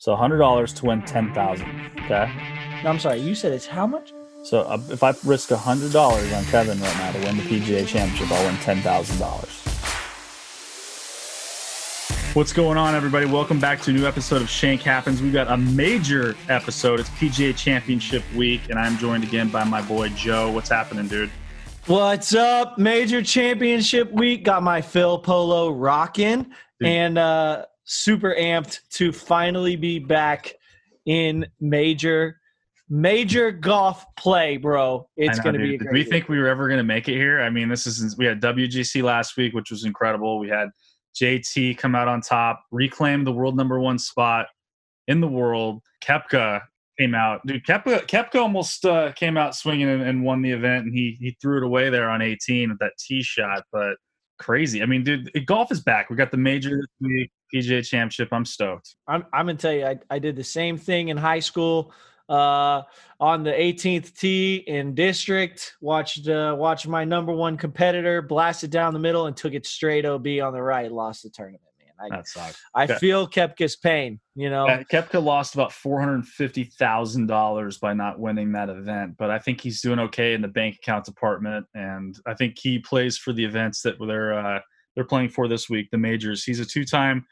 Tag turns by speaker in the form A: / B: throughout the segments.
A: So hundred dollars to win ten thousand. Okay.
B: No, I'm sorry. You said it's how much?
A: So uh, if I risk hundred dollars on Kevin right now to win the PGA Championship, I'll win ten thousand dollars. What's going on, everybody? Welcome back to a new episode of Shank Happens. We've got a major episode. It's PGA Championship week, and I'm joined again by my boy Joe. What's happening, dude?
B: What's up? Major championship week. Got my Phil Polo rocking and uh super amped to finally be back in major major golf play, bro. It's gonna
A: dude.
B: be
A: Did we think we were ever going to make it here? I mean, this is we had WGC last week, which was incredible. We had JT come out on top, reclaim the world number one spot in the world. Koepka came out, dude. Koepka Koepka almost uh, came out swinging and, and won the event, and he he threw it away there on 18 with that tee shot, but. Crazy. I mean, dude, golf is back. We got the major this week, PGA Championship. I'm stoked.
B: I'm, I'm gonna tell you, I, I did the same thing in high school. Uh, on the 18th tee in district, watched uh, watched my number one competitor blast it down the middle and took it straight OB on the right. Lost the tournament, man. I
A: That sucks.
B: I
A: okay.
B: feel Koepka's pain. You know,
A: Uh, Koepka lost about four hundred fifty thousand dollars by not winning that event, but I think he's doing okay in the bank account department, and I think he plays for the events that they're uh, they're playing for this week, the majors. He's a two-time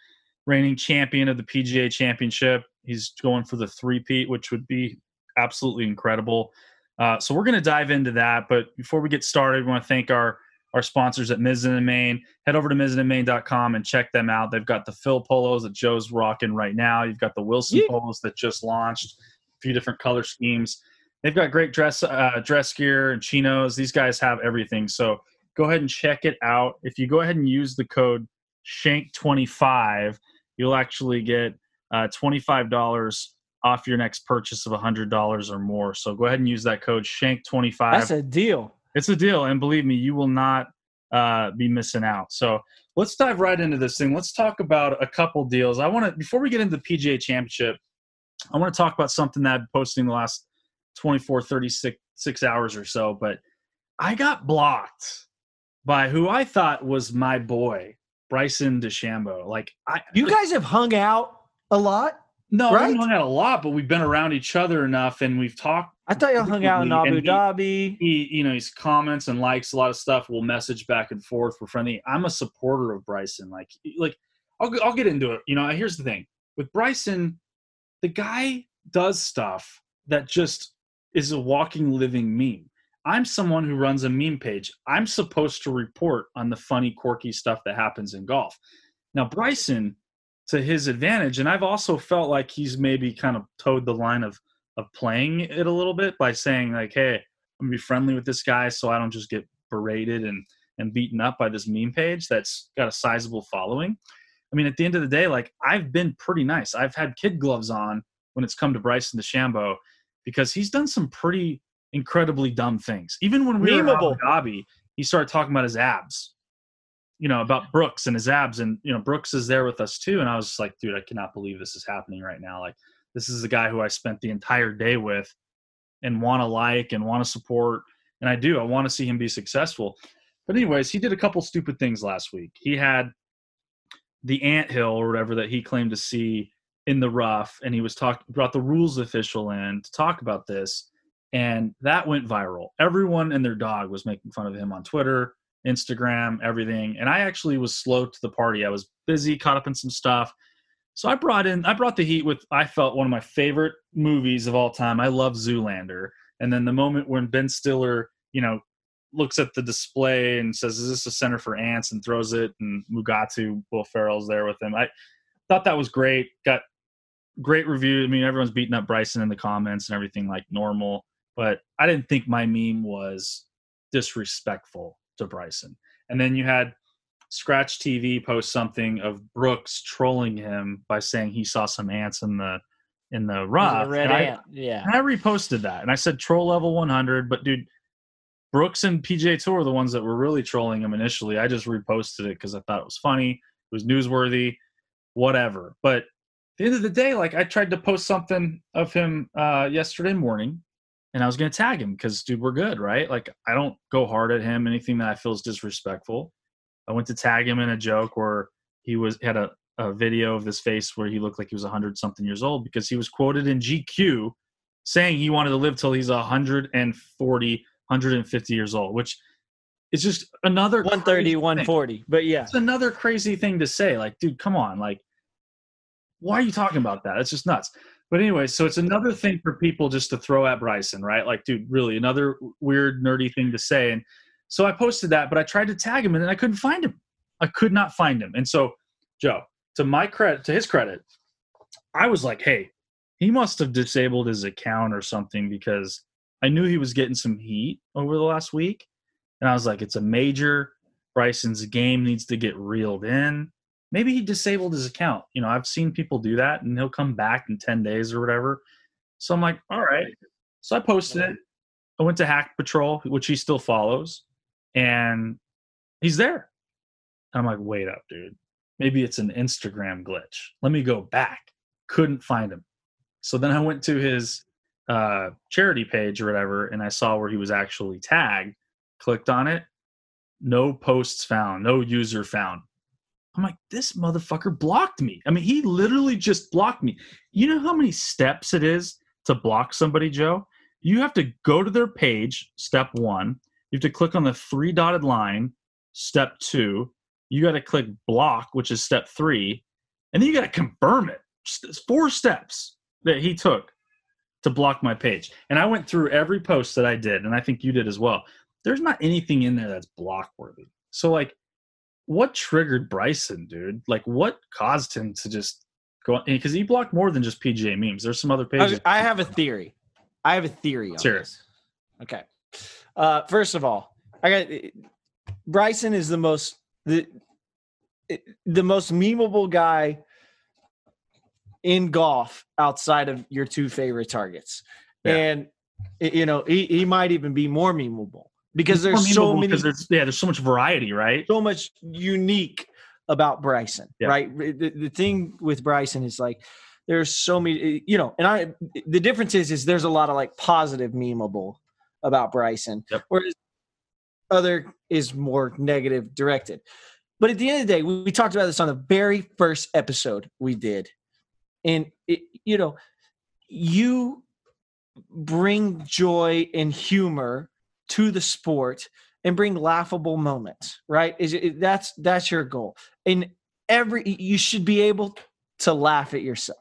A: reigning champion of the PGA Championship. He's going for the three-peat, which would be absolutely incredible. Uh, so we're going to dive into that, but before we get started, we want to thank our our sponsors at Mizzen and Main. Head over to mizzenandmain.com and check them out. They've got the Phil polos that Joe's rocking right now. You've got the Wilson
B: Yeah.
A: polos that just launched, a few different color schemes. They've got great dress uh, dress gear and chinos. These guys have everything. So go ahead and check it out. If you go ahead and use the code Shank25, you'll actually get uh, $25 off your next purchase of $100 or more. So go ahead and use that code Shank25
B: that's a deal.
A: it's a deal and believe me you will not uh, be missing out. So let's dive right into this thing. Let's talk about a couple deals. I want to before we get into the pga championship i want to talk about something that i'm posting the last 24 36 six hours or so but i got blocked by who i thought was my boy bryson DeChambeau. like i
B: You guys have hung out a lot.
A: no
B: right?
A: i haven't hung out a lot but we've been around each other enough and we've talked
B: I thought y'all hung out in Abu Dhabi.
A: he you know he's comments and likes a lot of stuff we'll message back and forth we're friendly i'm a supporter of bryson like like i'll, I'll get into it you know here's the thing with bryson the guy does stuff that just is a walking living meme i'm someone who runs a meme page. I'm supposed to report on the funny quirky stuff that happens in golf. Now bryson to his advantage and i've also felt like he's maybe kind of toed the line of of playing it a little bit by saying like hey i'm gonna be friendly with this guy so i don't just get berated and and beaten up by this meme page that's got a sizable following. I mean at the end of the day like i've been pretty nice. I've had kid gloves on when it's come to bryson DeChambeau because he's done some pretty incredibly dumb things even when we were in Abu Dhabi he started talking about his abs you know about brooks and his abs and you know brooks is there with us too and i was just like dude i cannot believe this is happening right now like this is the guy who I spent the entire day with and want to like and want to support. And I do. I want to see him be successful. But, anyways, he did a couple stupid things last week. He had the ant hill or whatever that he claimed to see in the rough, and he was talking brought the rules official in to talk about this. And that went viral. Everyone and their dog was making fun of him on Twitter, Instagram, everything. And I actually was slow to the party. I was busy, caught up in some stuff. So I brought in I brought the heat with I felt one of my favorite movies of all time. I love Zoolander. And then the moment when Ben Stiller, you know, looks at the display and says, "Is this a center for ants?" and throws it, and Mugatu Will Ferrell's there with him. I thought that was great. Got great review. I mean, everyone's beating up Bryson in the comments and everything like normal, but I didn't think my meme was disrespectful to Bryson. And then you had Skratch TV post something of Brooks trolling him by saying he saw some ants in the in the rough.
B: red
A: I,
B: ant. Yeah.
A: and I reposted that and I said troll level 100. But dude, Brooks and PGA Tour are the ones that were really trolling him initially. I just reposted it because I thought it was funny, it was newsworthy, whatever. But at the end of the day, like I tried to post something of him uh, yesterday morning, and I was going to tag him because, dude, we're good, right? Like I don't go hard at him. Anything that I feel is disrespectful. I went to tag him in a joke where he was had a a video of this face where he looked like he was 100 something years old because he was quoted in GQ saying he wanted to live till he's 140, 150 years old, which is just another
B: 130,
A: crazy thing.
B: 140. But yeah.
A: It's another crazy thing to say. Like, dude, come on. Like, why are you talking about that? It's just nuts. But anyway, so it's another thing for people just to throw at Bryson, right? Like, dude, really another weird, nerdy thing to say. And so I posted that, but I tried to tag him and then I couldn't find him. I could not find him. And so, Joe, to my credit, to his credit, I was like, hey, he must have disabled his account or something because I knew he was getting some heat over the last week. And I was like, it's a major. Bryson's game needs to get reeled in. Maybe he disabled his account. You know, I've seen people do that and he'll come back in 10 days or whatever. So I'm like, all right. So I posted it. I went to Hack Patrol, which he still follows, and he's there. I'm like, wait up, dude. Maybe it's an Instagram glitch. Let me go back. Couldn't find him. So then I went to his uh, charity page or whatever, and I saw where he was actually tagged. Clicked on it. No posts found. No user found. I'm like, this motherfucker blocked me. I mean, he literally just blocked me. You know how many steps it is to block somebody, Joe? You have to go to their page, step one. You have to click on the three dotted line, step two. You got to click block, which is step three. And then you got to confirm it. It's four steps that he took to block my page. And I went through every post that I did, and I think you did as well. There's not anything in there that's block worthy. So, like, what triggered Bryson, dude? Like, what caused him to just go? Because he blocked more than just PGA memes. There's some other pages.
B: I, I have a theory. I have a theory on
A: Sure.
B: this. Okay. Uh, first of all, I got Bryson is the most the the most memeable guy in golf outside of your two favorite targets,
A: Yeah.
B: and you know he, he might even be more memeable because there's so many
A: there's yeah, there's so much variety, right?
B: so much unique about Bryson,
A: Yeah.
B: right? The, the thing with Bryson is like there's so many, eh, you know, and I the difference is is there's a lot of like positive memeable about Bryson,
A: Yep.
B: whereas other is more negative directed. But at the end of the day, we, we talked about this on the very first episode we did, and it, you know, you bring joy and humor to the sport and bring laughable moments right? Is it, that's that's your goal. And every you should be able to laugh at yourself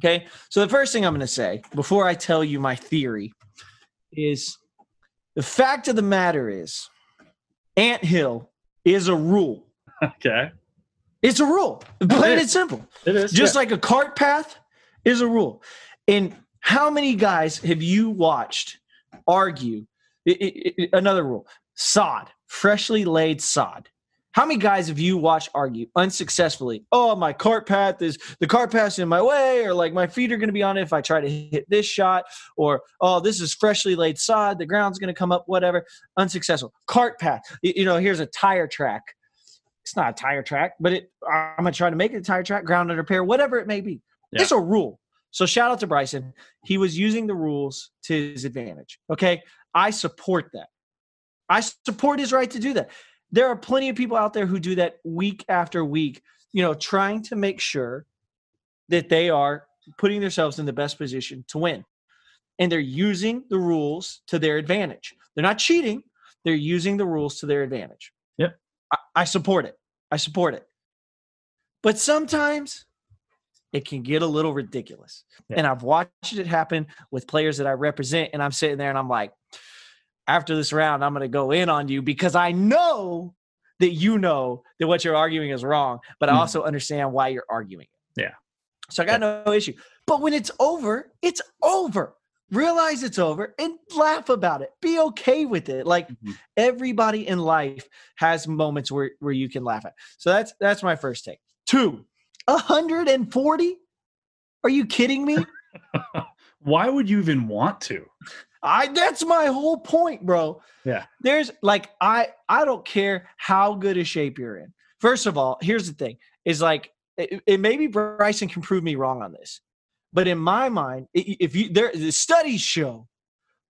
B: okay? So the first thing i'm going to say before i tell you my theory is the fact of the matter is ant hill is a rule.
A: Okay,
B: it's a rule. Plain and simple.
A: It is
B: just
A: yeah.
B: like a cart path is a rule. And how many guys have you watched argue? I- i- i- another rule: sod, freshly laid sod. How many guys have you watched argue unsuccessfully? Oh, my cart path is the cart path's in my way, or like my feet are going to be on it if I try to hit this shot, or oh, this is freshly laid sod, the ground's going to come up, whatever. Unsuccessful. Cart path. You know, here's a tire track. It's not a tire track, but it. I'm gonna try to make it a tire track, ground under repair, whatever it may be.
A: Yeah.
B: It's a rule. So shout out to Bryson. He was using the rules to his advantage. Okay. I support that. I support his right to do that. There are plenty of people out there who do that week after week, you know, trying to make sure that they are putting themselves in the best position to win. And they're using the rules to their advantage. They're not cheating, they're using the rules to their advantage.
A: Yep.
B: I, I support it. I support it. But sometimes it can get a little ridiculous.
A: Yeah.
B: And I've watched it happen with players that I represent, and I'm sitting there and I'm like, after this round, I'm going to go in on you because I know that you know that what you're arguing is wrong, but I
A: Mhm.
B: also understand why you're arguing it.
A: Yeah.
B: So I got no issue. But when it's over, it's over. Realize it's over and laugh about it. Be okay with it. Like
A: Mhm.
B: everybody in life has moments where, where you can laugh at. So that's that's my first take. Two, 140? Are you kidding me?
A: Why would you even want to?
B: I that's my whole point, bro.
A: Yeah.
B: There's like I I don't care how good a shape you're in. First of all, here's the thing: is like it, it maybe Bryson can prove me wrong on this, but in my mind, if you there the studies show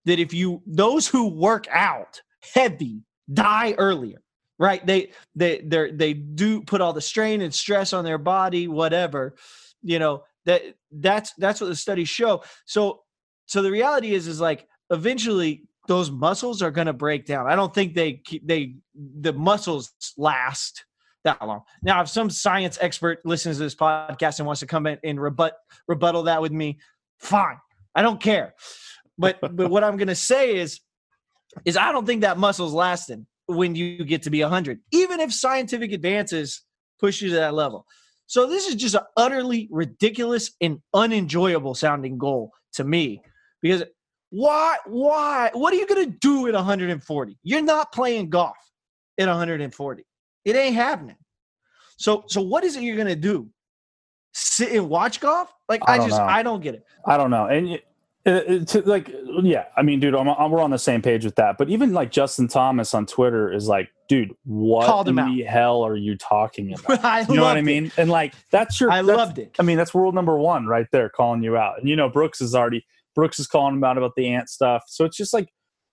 B: that if you those who work out heavy die earlier. right? They they they they do put all the strain and stress on their body, whatever. You know that that's that's what the studies show. So so the reality is is like eventually those muscles are going to break down. I don't think they they the muscles last that long. Now, if some science expert listens to this podcast and wants to come in and rebut rebuttal that with me, fine. I don't care. But but what I'm going to say is is I don't think that muscle's lasting when you get to be 100, even if scientific advances push you to that level. So this is just an utterly ridiculous and unenjoyable sounding goal to me because why why what are you going to do at 140? You're not playing golf at 140. It ain't happening. So so what is it you're going to do? Sit and watch golf? Like I, I just know. I don't get it.
A: I don't know. And uh, uh, to, like yeah i mean dude I'm, I'm, we're on the same page with that but even like justin thomas on twitter is like dude what in the hell are you talking about I you know what i mean it. and like that's your
B: i loved it
A: i mean that's world number one right there calling you out and you know brooks is already brooks is calling him out about the ant stuff so it's just like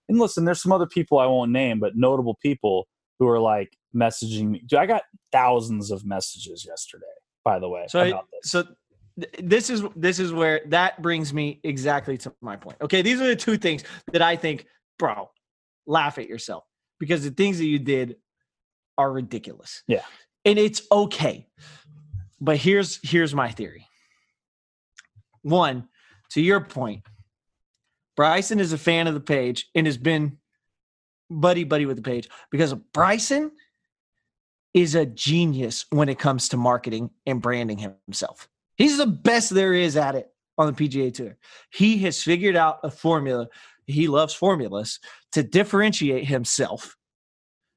A: and listen there's some other people i won't name but notable people who are like messaging me dude, i got thousands of messages yesterday by the way
B: so so this is this is where that brings me exactly to my point. Okay, these are the two things that I think, bro, laugh at yourself because the things that you did are ridiculous.
A: Yeah.
B: And it's okay. But here's here's my theory. One, to your point, Bryson is a fan of the page and has been buddy buddy with the page because Bryson is a genius when it comes to marketing and branding himself. He's the best there is at it on the PGA Tour. He has figured out a formula. He loves formulas to differentiate himself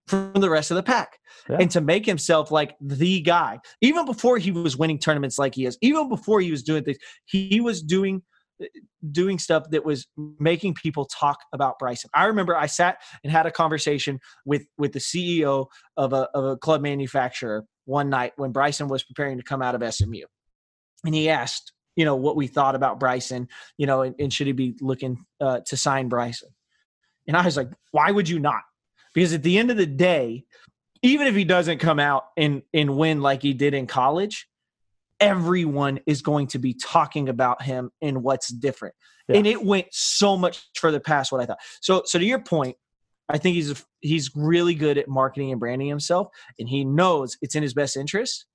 B: from the rest of the pack yeah. and to make himself like the guy. Even before he was winning tournaments like he is, even before he was doing things, he was doing doing stuff that was making people talk about Bryson. I remember I sat and had a conversation with with the CEO of a of a club manufacturer one night when Bryson was preparing to come out of SMU and he asked, you know, what we thought about Bryson, you know, and, and should he be looking uh, to sign Bryson? And I was like, why would you not? Because at the end of the day, even if he doesn't come out and and win like he did in college, everyone is going to be talking about him and what's different. Yeah. And it went so much further past what I thought. So so to your point, I think he's he's really good at marketing and branding himself, and he knows it's in his best interest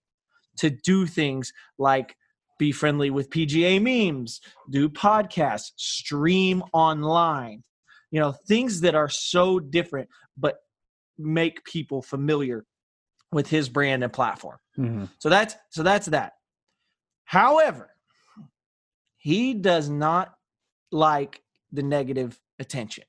B: to do things like be friendly with PGA memes, do podcasts, stream online. You know, things that are so different, but make people familiar with his brand and platform. Mm-hmm. So that's so that's that. However, he does not like the negative attention.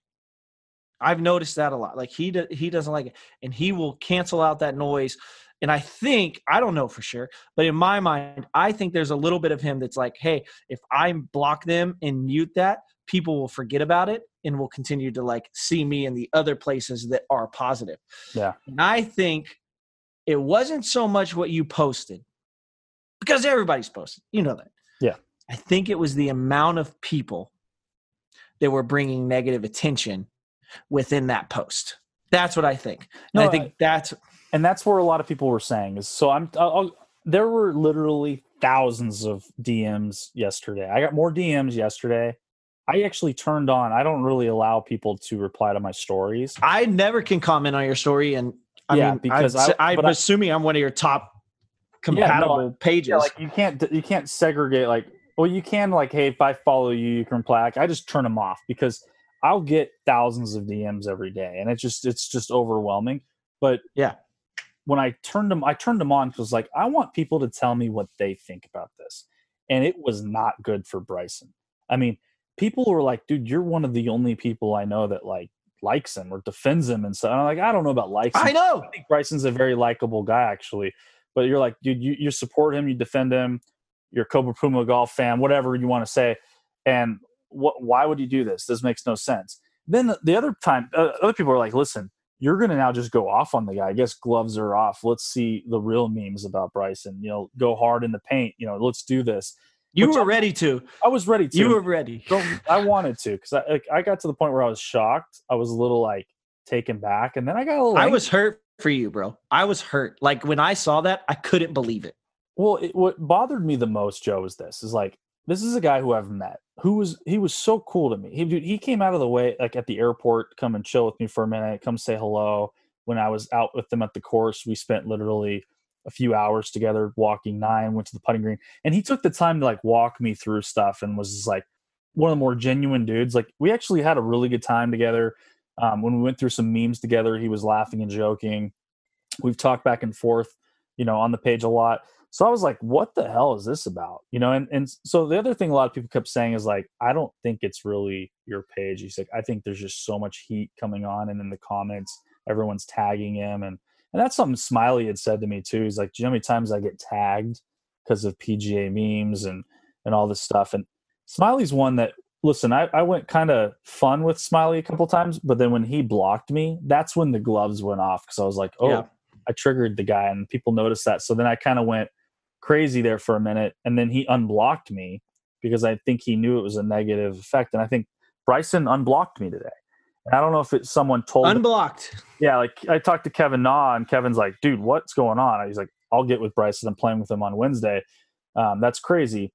B: I've noticed that a lot. Like he do, he doesn't like it, and he will cancel out that noise and I think, I don't know for sure, but in my mind, I think there's a little bit of him that's like, hey, if I block them and mute that, people will forget about it and will continue to like see me in the other places that are positive.
A: Yeah.
B: And I think it wasn't so much what you posted because everybody's posted. You know that.
A: Yeah.
B: I think it was the amount of people that were bringing negative attention within that post. That's what I think. And no, I think I, that's
A: and that's where a lot of people were saying is so i'm I'll, there were literally thousands of dms yesterday i got more dms yesterday i actually turned on i don't really allow people to reply to my stories
B: i never can comment on your story and I yeah mean, because I, am assuming i'm one of your top compatible yeah, no, pages yeah,
A: like you can't you can't segregate like well you can like hey if i follow you you can reply i just turn them off because i'll get thousands of dms every day and it's just it's just overwhelming but
B: yeah
A: when I turned them, I turned them on because like I want people to tell me what they think about this, and it was not good for Bryson. I mean, people were like, "Dude, you're one of the only people I know that like likes him or defends him," and so I'm like, I don't know about likes.
B: Him. I know.
A: I think Bryson's a very likable guy actually, but you're like, dude, you, you support him, you defend him, you're Cobra Puma golf fan, whatever you want to say, and what? Why would you do this? This makes no sense. Then the, the other time, uh, other people are like, listen you're going to now just go off on the guy. I guess gloves are off. Let's see the real memes about Bryson. You know, go hard in the paint. You know, let's do this.
B: You Which were I, ready to.
A: I was ready to.
B: You were ready.
A: I wanted to because I like, I got to the point where I was shocked. I was a little like taken back, and then I got a little.
B: I was hurt for you, bro. I was hurt. Like when I saw that, I couldn't believe it.
A: Well, it, what bothered me the most, Joe, is this: is like this is a guy who I've met, who was he was so cool to me. He dude, he came out of the way, like at the airport, come and chill with me for a minute, come say hello. When I was out with them at the course, we spent literally a few hours together, walking nine, went to the putting green, and he took the time to like walk me through stuff, and was just like one of the more genuine dudes. Like we actually had a really good time together. Um, when we went through some memes together, he was laughing and joking. We've talked back and forth, you know, on the page a lot. So I was like, what the hell is this about? You know, and, and so the other thing a lot of people kept saying is like, I don't think it's really your page. He's like, I think there's just so much heat coming on. And in the comments, everyone's tagging him. And and that's something Smiley had said to me too. He's like, Do you know how many times I get tagged because of PGA memes and and all this stuff? And Smiley's one that listen, I, I went kind of fun with Smiley a couple times, but then when he blocked me, that's when the gloves went off because I was like, Oh, yeah. I triggered the guy and people noticed that. So then I kind of went crazy there for a minute, and then he unblocked me because I think he knew it was a negative effect. And I think Bryson unblocked me today. And I don't know if it's someone told me
B: unblocked.
A: Him. Yeah, like I talked to Kevin Na, and Kevin's like, "Dude, what's going on?" He's like, "I'll get with Bryson. I'm playing with him on Wednesday." Um, that's crazy.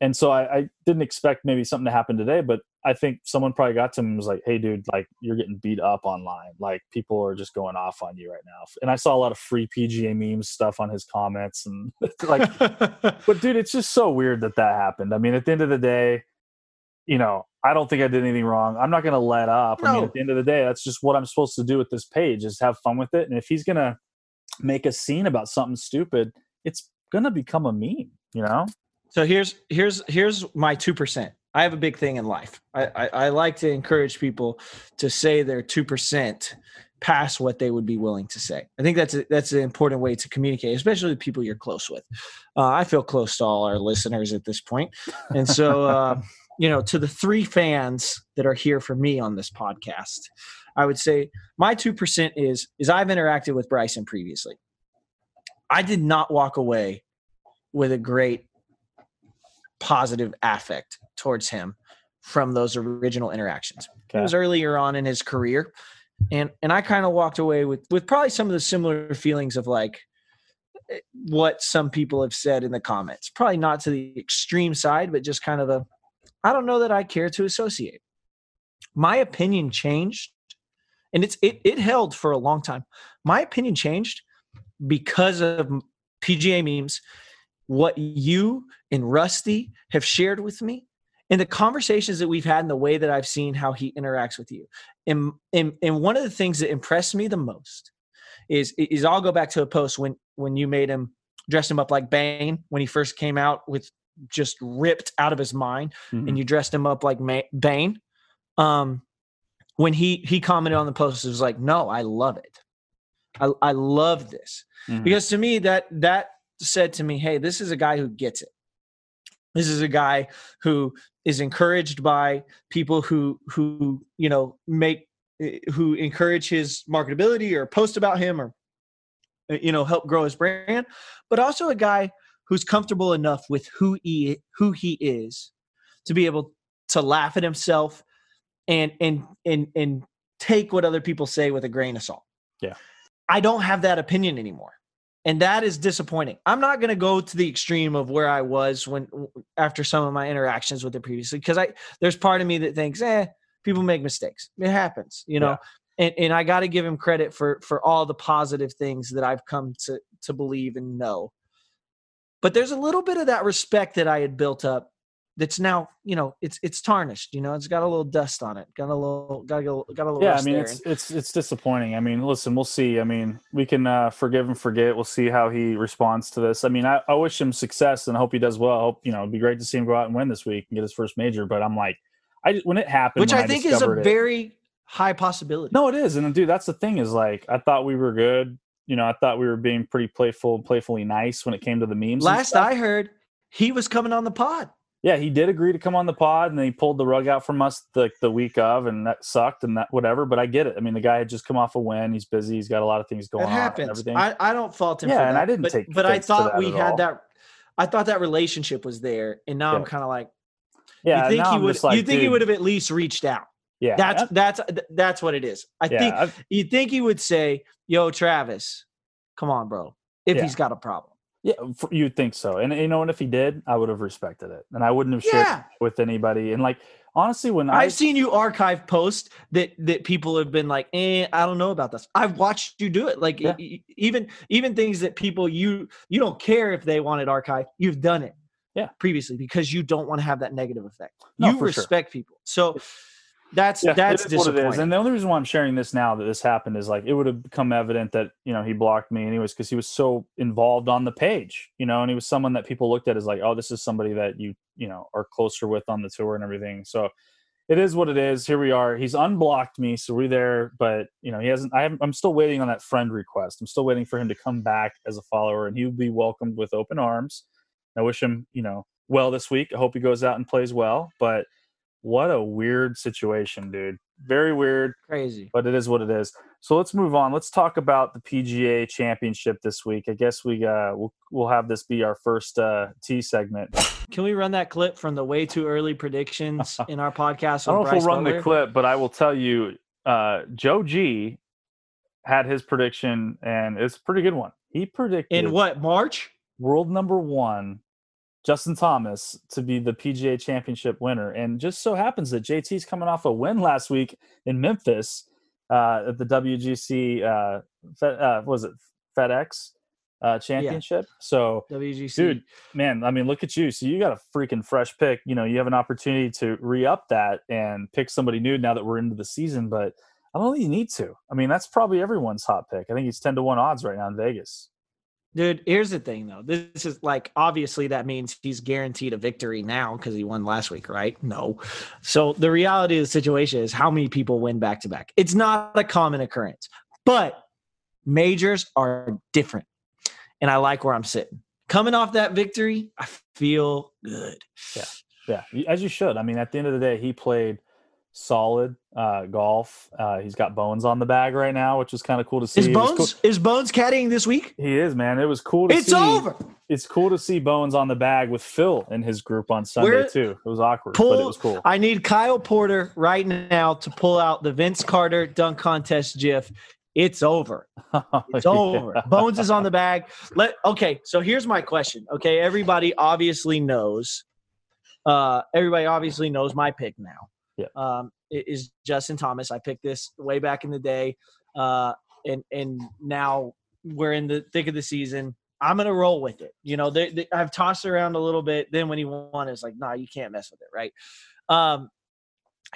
A: And so I, I, didn't expect maybe something to happen today, but I think someone probably got to him and was like, "Hey, dude, like you're getting beat up online. Like people are just going off on you right now." And I saw a lot of free PGA memes stuff on his comments, and like, but dude, it's just so weird that that happened. I mean, at the end of the day, you know, I don't think I did anything wrong. I'm not going to let up. No. I mean, at the end of the day, that's just what I'm supposed to do with this page is have fun with it. And if he's going to make a scene about something stupid, it's going to become a meme, you know?
B: So here's here's here's my two percent. I have a big thing in life. I, I, I like to encourage people to say their two percent past what they would be willing to say. I think that's a, that's an important way to communicate, especially the people you're close with. Uh, I feel close to all our listeners at this point, and so uh, you know, to the three fans that are here for me on this podcast, I would say my two percent is is I've interacted with Bryson previously. I did not walk away with a great positive affect towards him from those original interactions. Okay. It was earlier on in his career, and and I kind of walked away with with probably some of the similar feelings of like eh, what some people have said in the comments. Probably not to the extreme side, but just kind of a I don't know that I care to associate. My opinion changed, and it's it it held for a long time. My opinion changed because of PGA memes what you and Rusty have shared with me and the conversations that we've had and the way that I've seen how he interacts with you. And, and, and one of the things that impressed me the most is, is I'll go back to a post when, when you made him dress him up like Bane when he first came out with just ripped out of his mind mm-hmm. and you dressed him up like Bane. Um, when he, he commented on the post, it was like, no, I love it. I, I love this mm-hmm. because to me that, that said to me, "Hey, this is a guy who gets it. This is a guy who is encouraged by people who who you know make eh, who encourage his marketability or post about him or eh, you know help grow his brand, but also a guy who's comfortable enough with who he who he is to be able to laugh at himself and and and and take what other people say with a grain of salt.
A: Yeah.
B: I don't have that opinion anymore and that is disappointing. I'm not going to go to the extreme of where I was when after some of my interactions with it previously because I there's part of me that thinks, eh, people make mistakes. It happens, you know. Yeah. And and I got to give him credit for for all the positive things that I've come to to believe and know. But there's a little bit of that respect that I had built up that's now you know it's it's tarnished you know it's got a little dust on it got a little got a, little got a little
A: yeah i mean it's it's it's disappointing. I mean listen we'll see. I mean we can uh, forgive and forget. We'll see how he responds to this. I mean I, I wish him success and i hope he does well. I hope you know it'd be great to see him go out and win this week and get his first major but i'm like i when it happened
B: which i think
A: I
B: is a
A: it,
B: very high possibility.
A: No it is and dude that's the thing is like i thought we were good. You know i thought we were being pretty playful playfully nice when it came to the memes
B: last i heard he was coming on the pod
A: yeah, he did agree to come on the pod, and then he pulled the rug out from us the, the week of, and that sucked, and that whatever. But I get it. I mean, the guy had just come off a win. He's busy. He's got a lot of things going
B: it happens. on. Everything. I, I don't fault him.
A: Yeah,
B: and
A: I didn't
B: but,
A: take.
B: But I thought we had
A: all.
B: that. I thought that relationship was there, and now yeah. I'm kind of like,
A: yeah.
B: You think he would?
A: Like,
B: you think
A: dude,
B: he would have at least reached out?
A: Yeah,
B: That's that's that's what it is. I
A: yeah,
B: think
A: I've-
B: you think he would say, "Yo, Travis, come on, bro." If
A: Yeah.
B: he's got a problem.
A: Yeah, you'd think so. And you know, and if he did, I would have respected it, and I wouldn't have shared
B: Yeah.
A: it with anybody. And like honestly, when I
B: I've seen you archive posts that that people have been like, "Eh, I don't know about this." I've watched you do it. Like
A: Yeah.
B: e- even even things that people you you don't care if they want it archived. You've done it.
A: Yeah.
B: Previously because you don't want to have that negative effect.
A: No,
B: you
A: for sure.
B: respect people. So that's
A: Yeah,
B: that's
A: is what it
B: disappointing.
A: And the only reason why I'm sharing this now that this happened is like it would have become evident that you know he blocked me anyways because he was so involved on the page, you know, and he was someone that people looked at as like, oh, this is somebody that you you know are closer with on the tour and everything. So it is what it is. Here we are. He's unblocked me, so we're there. But you know, he hasn't. I haven't, I'm still waiting on that friend request. I'm still waiting for him to come back as a follower, and he will be welcomed with open arms. I wish him, you know, well this week. I hope he goes out and plays well. But what a weird situation, dude. Very weird,
B: Crazy.
A: but it is what it is. So let's move on. Let's talk about the PGA Championship this week. I guess we uh we'll, we'll have this be our first uh T segment.
B: Can we run that clip from the way too early predictions in our podcast?
A: I don't know
B: with
A: if we'll
B: Bryce
A: run the clip, but I will tell you, uh, Joe G had his prediction, and it's a pretty good one. He predicted
B: in what March?
A: world number one, Justin Thomas, to be the PGA Championship winner, and just so happens that JT's coming off a win last week in Memphis uh, at the WGC. Uh, Fed, uh, was it FedEx uh, Championship? So
B: WGC.
A: dude man i mean look at you so you got a freaking fresh pick you know you have an opportunity to re-up that and pick somebody new now that we're into the season but i don't think you need to i mean that's probably everyone's hot pick i think he's 10 to 1 odds right now in vegas
B: Dude, here's the thing though. This is like obviously that means he's guaranteed a victory now because he won last week, right? No. So the reality of the situation is how many people win back to back. It's not a common occurrence, but majors are different. And I like where I'm sitting. Coming off that victory, I feel good.
A: yeah y- as you should i mean at the end of the day he played solid uh golf uh he's got bones on the bag right now which is kind of cool to see
B: Is Bones
A: cool-
B: is Bones caddying this week?
A: he is man it was cool to
B: It's
A: see
B: over.
A: it's cool to see bones on the bag with phil in his group on sunday
B: Where-
A: too it was awkward but it was cool
B: I need Kyle Porter right now to pull out the Vince Carter dunk contest gif. It's over. It's
A: Yeah.
B: over. Bones is on the bag. Let okay. So here's my question. Okay, everybody obviously knows. Uh, everybody obviously knows my pick now.
A: Yeah.
B: Um, it is Justin Thomas. I picked this way back in the day. Uh, and and now we're in the thick of the season. I'm gonna roll with it. You know, they, they, I've tossed around a little bit. Then when he won, it's like, nah, you can't mess with it, right? Um,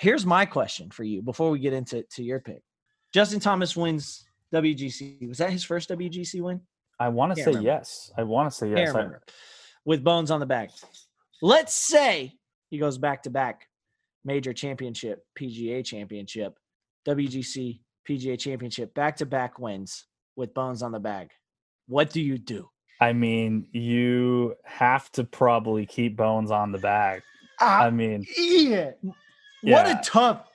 B: here's my question for you before we get into to your pick. Justin Thomas wins WGC. Was that his first WGC win?
A: I want to say
B: remember.
A: yes. I want to say yes. I-
B: remember. With bones on the back. Let's say he goes back to back major championship, PGA championship, WGC, PGA championship, back to back wins with bones on the bag. What do you do?
A: I mean, you have to probably keep bones on the bag. I
B: Ah,
A: mean,
B: yeah. What a tough.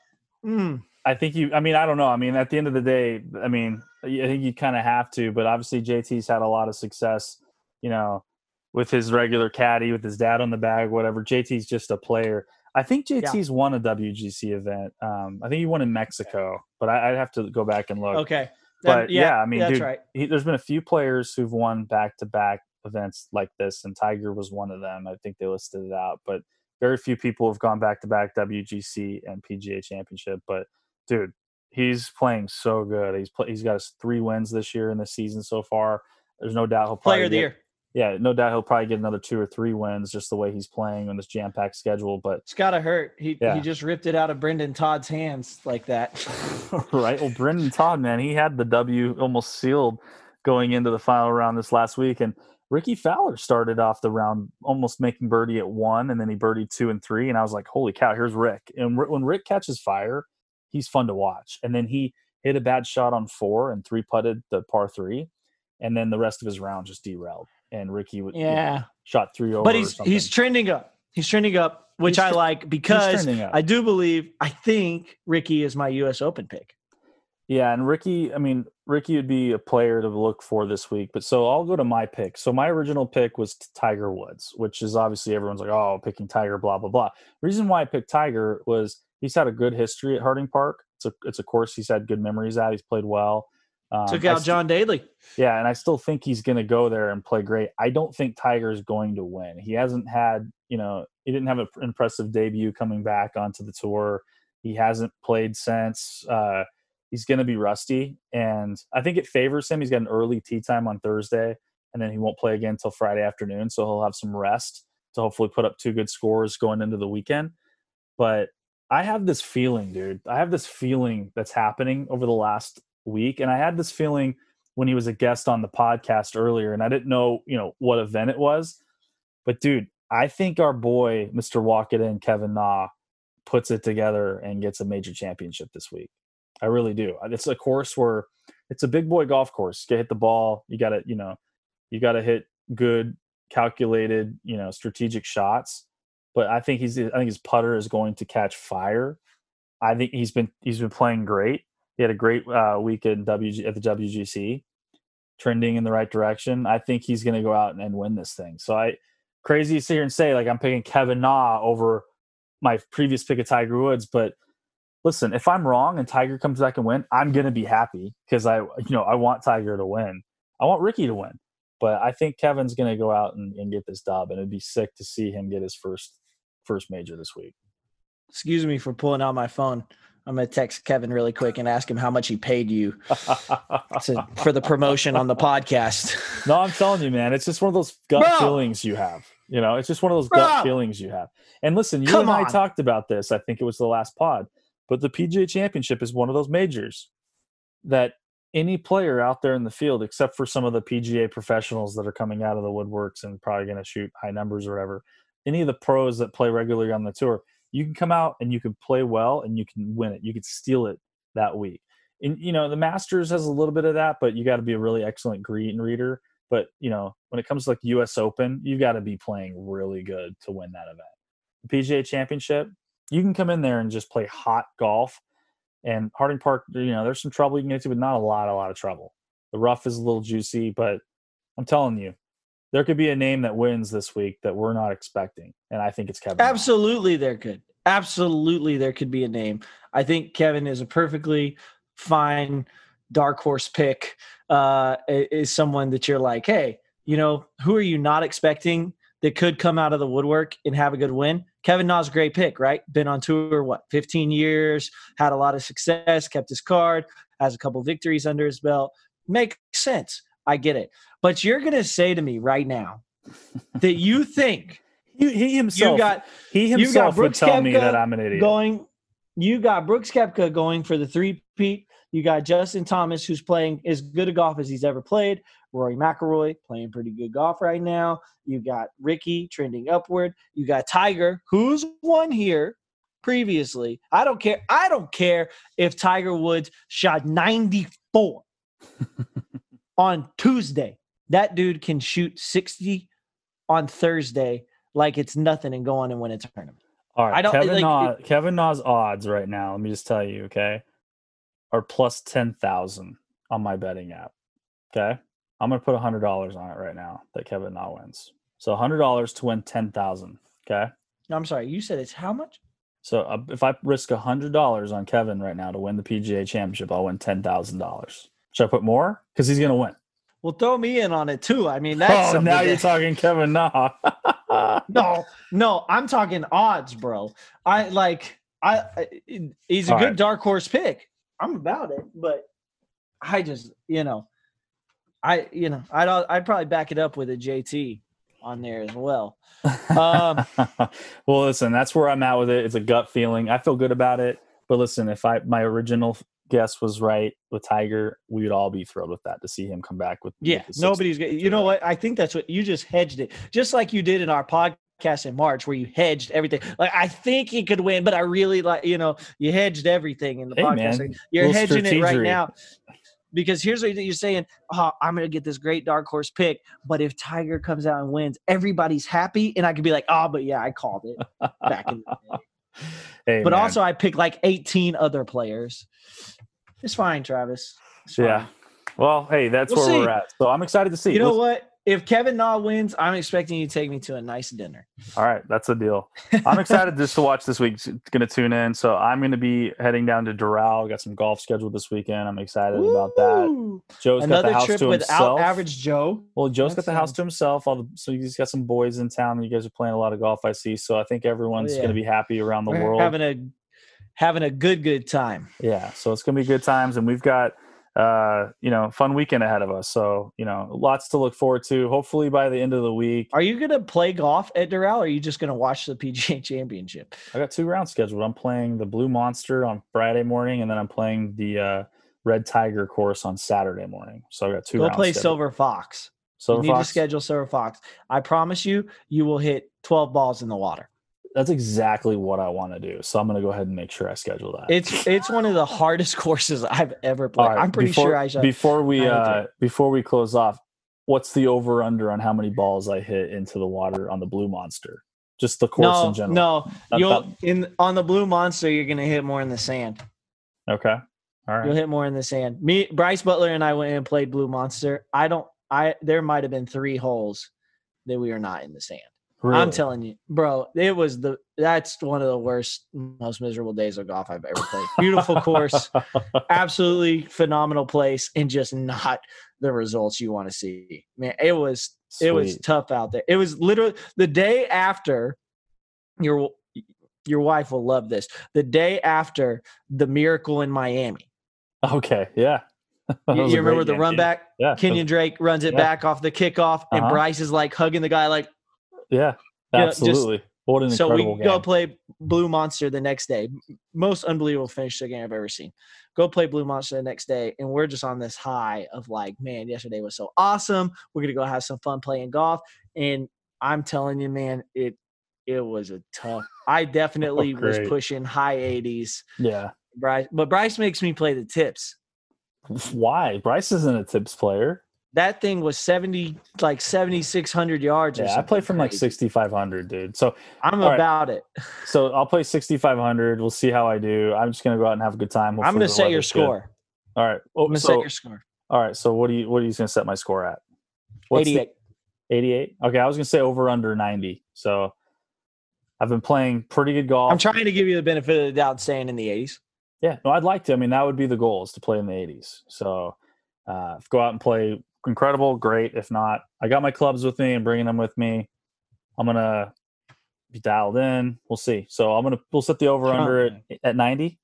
B: Mm.
A: I think you. I mean, I don't know. I mean, at the end of the day, I mean, I think you kind of have to. But obviously, JT's had a lot of success. You know, with his regular caddy, with his dad on the bag, whatever. JT's just a player. I think JT's won a WGC event. Um, I think he won in Mexico, but I, I'd have to go back and look.
B: Okay.
A: But
B: Then-
A: yeah, I mean,
B: that's
A: dude,
B: right.
A: he, there's been a few players who've won back-to-back events like this, and Tiger was one of them. I think they listed it out, but very few people have gone back-to-back WGC and PGA Championship. But dude, he's playing so good. He's play, he's got his three wins this year in the season so far. There's no doubt he'll
B: Player of the
A: get-
B: year.
A: Yeah, no doubt he'll probably get another two or three wins just the way he's playing on this jam-packed schedule. But
B: It's gotta hurt. He
A: Yeah.
B: he just ripped it out of Brendon Todd's hands like that.
A: right. Well, Brendon Todd, man, he had the W almost sealed going into the final round this last week, and Rickie Fowler started off the round almost making birdie at one, and then he birdied two and three, and I was like, "Holy cow, here's Rick!" And when Rick catches fire, he's fun to watch. And then he hit a bad shot on four and three putted the par three, and then the rest of his round just derailed. And Rickie would
B: yeah.
A: shot three over.
B: But he's he's trending up. He's trending up, which
A: He's
B: I
A: tre-
B: like because. I do believe I think Rickie is my US Open pick.
A: Yeah, and Rickie, I mean, Rickie would be a player to look for this week. But so I'll go to my pick. So my original pick was Tiger Woods, which is obviously everyone's like, oh, picking Tiger, blah, blah, blah. Reason why I picked Tiger was he's had a good history at Harding Park. It's a it's a course he's had good memories at. He's played well.
B: Um, Took out st- John Daly.
A: Yeah, and I still think he's going to go there and play great. I don't think Tiger's going to win. He hasn't had, you know, he didn't have an impressive debut coming back onto the tour. He hasn't played since. Uh, he's going to be rusty, and I think it favors him. He's got an early tee time on Thursday, and then he won't play again until Friday afternoon, so he'll have some rest to hopefully put up two good scores going into the weekend. But I have this feeling, dude. I have this feeling that's happening over the last week, and I had this feeling when he was a guest on the podcast earlier, and I didn't know, you know, what event it was. But dude, I think our boy, Mr. Walk It In, Kevin Na, puts it together and gets a major championship this week. I really do. It's a course where it's a big boy golf course. You hit the ball. You got to, you know, you got to hit good, calculated, you know, strategic shots. But I think he's, I think his putter is going to catch fire. I think he's been, he's been playing great. He had a great uh, week in WG at the WGC, trending in the right direction. I think he's going to go out and, and win this thing. So I, crazy to sit here and say like I'm picking Kevin Na over my previous pick of Tiger Woods, but listen, if I'm wrong and Tiger comes back and win, I'm gonna be happy because I, you know, I want Tiger to win. I want Rickie to win, but I think Kevin's gonna go out and, and get this dub, and it'd be sick to see him get his first first major this week.
B: Excuse me for pulling out my phone. I'm gonna text Kevin really quick and ask him how much he paid you to, for the promotion on the podcast.
A: no, I'm telling you, man, it's just one of those gut Bro. feelings you have. You know, it's just one of those Bro. gut feelings you have. And listen, you Come and on. I talked about this. I think it was the last pod. But the PGA Championship is one of those majors that any player out there in the field, except for some of the PGA professionals that are coming out of the woodworks and probably going to shoot high numbers or whatever, any of the pros that play regularly on the tour, you can come out and you can play well and you can win it. You can steal it that week. And you know, the Masters has a little bit of that, but you got to be a really excellent green reader. But you know, when it comes to like US Open, you've got to be playing really good to win that event. The PGA Championship, you can come in there and just play hot golf. And Harding Park, you know, there's some trouble you can get to, but not a lot, a lot of trouble. The rough is a little juicy, but I'm telling you, there could be a name that wins this week that we're not expecting, and I think it's Kevin.
B: Absolutely, there could. Absolutely, there could be a name. I think Kevin is a perfectly fine dark horse pick. Uh, is someone that you're like, hey, you know, who are you not expecting that could come out of the woodwork and have a good win? Kevin Na's a great pick, right? Been on tour, what, 15 years, had a lot of success, kept his card, has a couple victories under his belt. Makes sense. I get it. But you're going to say to me right now that you think
A: he, he himself, you got, he himself got would tell Koepka me that I'm an idiot.
B: Going, you got Brooks Koepka going for the three peat. You got Justin Thomas, who's playing as good a golf as he's ever played. Rory McIlroy playing pretty good golf right now. You got Rickie trending upward. You got Tiger, who's won here previously. I don't care. I don't care if Tiger Woods shot 94 on Tuesday. That dude can shoot 60 on Thursday like it's nothing and go on and win a tournament.
A: All right, I don't Kevin like, Na, it, Kevin Na's odds right now. Let me just tell you, okay, are plus ten thousand on my betting app. Okay, I'm gonna put a hundred dollars on it right now that Kevin Na wins. So a hundred dollars to win ten thousand. Okay.
B: No, I'm sorry. You said it's how much?
A: So uh, if I risk a hundred dollars on Kevin right now to win the PGA Championship, I'll win ten thousand dollars. Should I put more? Because he's gonna win.
B: Well, throw me in on it too. I mean, that's
A: oh, now you're talking Kevin Na.
B: no, no, I'm talking odds, bro. I like I. He's a All good right. dark horse pick. I'm about it, but I just you know I you know I'd I'd probably back it up with a JT on there as well. Um,
A: well, listen, that's where I'm at with it. It's a gut feeling. I feel good about it. But listen, if I my original guess was right with Tiger, we would all be thrilled with that to see him come back with.
B: Yeah, with nobody's. You know what? I think that's what you just hedged it, just like you did in our podcast in March, where you hedged everything. Like I think he could win, but I really like you know you hedged everything in the hey, podcast. Man, You're hedging it right now because here's what you're saying oh, i'm gonna get this great dark horse pick but if tiger comes out and wins everybody's happy and i could be like oh but yeah i called it back in the day hey, but man. also i picked like 18 other players it's fine travis
A: it's fine. yeah well hey that's we'll where see. we're at so i'm excited to see
B: you know what if Kevin Na wins, I'm expecting you to take me to a nice dinner.
A: All right, that's a deal. I'm excited just to watch this week. Going to tune in, so I'm going to be heading down to Doral. Got some golf scheduled this weekend. I'm excited about that. Joe's got
B: Another
A: the house
B: trip
A: to
B: without
A: himself.
B: average Joe.
A: Well, Joe's
B: That
A: got the house to himself. All the, so he's got some boys in town. You guys are playing a lot of golf, I see. So I think everyone's oh,
B: yeah.
A: going to be happy around the
B: We're
A: world.
B: having a having a good good time.
A: yeah, so it's going to be good times, and we've got uh, you know fun weekend ahead of us. So you know lots to look forward to. Hopefully by the end of the week,
B: Are you gonna play golf at Doral? Or are you just gonna watch the PGA Championship?
A: I got two rounds scheduled. I'm playing the Blue Monster on Friday morning, and then I'm playing the uh, Red Tiger course on Saturday morning. So I got two
B: Go play
A: scheduled.
B: Silver Fox.
A: Silver
B: you need
A: Fox.
B: to schedule Silver Fox. I promise you, you will hit 12 balls in the water.
A: That's exactly what I want to do. So I'm going to go ahead and make sure I schedule that.
B: It's it's one of the hardest courses I've ever played.
A: Right,
B: I'm pretty
A: before,
B: sure I should.
A: Before we uh, before we close off, what's the over under on how many balls I hit into the water on the Blue Monster? Just the course
B: no,
A: in general.
B: no,
A: Not
B: you'll
A: that-
B: in on the Blue Monster. You're gonna hit more in the sand.
A: Okay. All
B: You'll hit more in the sand. Me, Bryce Butler, and I went and played Blue Monster. I don't. I there might have been three holes that we are not in the sand. I'm telling you, bro, it was the that's one of the worst, most miserable days of golf I've ever played. Beautiful course, absolutely phenomenal place, and just not the results you want to see. Man, it was it was tough out there. It was literally the day after your your wife will love this. The day after the miracle in Miami.
A: Okay. Yeah.
B: You, you remember the
A: game,
B: run back?
A: Yeah.
B: Kenyon Drake runs it
A: Yeah.
B: back off the kickoff, and
A: Uh-huh.
B: Bryce is like hugging the guy like
A: Yeah.
B: Yeah, just-
A: Absolutely. what an
B: so we
A: incredible
B: go play Blue Monster the next day. Most unbelievable finish to a game I've ever seen. Go play Blue Monster the next day, and we're just on this high of like, man, yesterday was so awesome. We're gonna go have some fun playing golf, and I'm telling you, man, it it was a tough. I oh, definitely was
A: Oh, great.
B: pushing high 80s.
A: Yeah.
B: Bryce, but Bryce makes me play the tips.
A: Why? Bryce isn't a tips player.
B: That thing was 70, like 7,600 yards.
A: Yeah, I play from like 6,500, dude. So,
B: I'm
A: all right.
B: about it.
A: so I'll play 6,500. We'll see how I do. I'm just gonna go out and have a good time.
B: I'm gonna set your
A: weather's good.
B: score.
A: All right.
B: I'm
A: Oh,
B: gonna
A: so,
B: set your score.
A: all right. So what do you what are you gonna set my score at? What's the-
B: 88.
A: 88. Okay, I was gonna say over under 90. So I've been playing pretty good golf.
B: I'm trying to give you the benefit of the doubt, staying in the 80s.
A: Yeah, no, I'd like to. I mean, that would be the goal is to play in the 80s. So uh, go out and play incredible, great. If not, I got my clubs with me and bringing them with me. I'm gonna be dialed in. We'll see. So I'm gonna we'll set the over under at, at 90.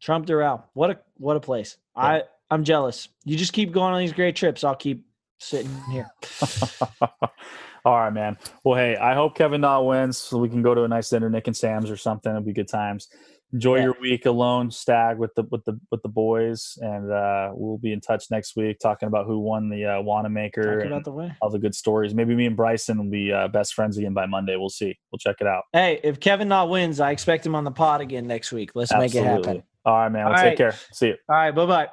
B: Trump Doral. What a what a place. I I'm jealous. You just keep going on these great trips. I'll keep sitting here.
A: All right, man. Well, hey, I hope Kevin Na wins so we can go to a nice dinner, Nick and Sam's or something. It'll be good times. Enjoy
B: Yeah.
A: your week alone, stag with the with the with the boys, and uh, we'll be in touch next week talking about who won the uh, Wanamaker and
B: about the way.
A: all the good stories. Maybe me and Bryson will be uh, best friends again by Monday. We'll see. We'll check it out.
B: Hey, if Kevin Na wins, I expect him on the pod again next week. Let's make it happen.
A: All right, man. Well,
B: All
A: take
B: right.
A: care. See you.
B: All right, bye bye.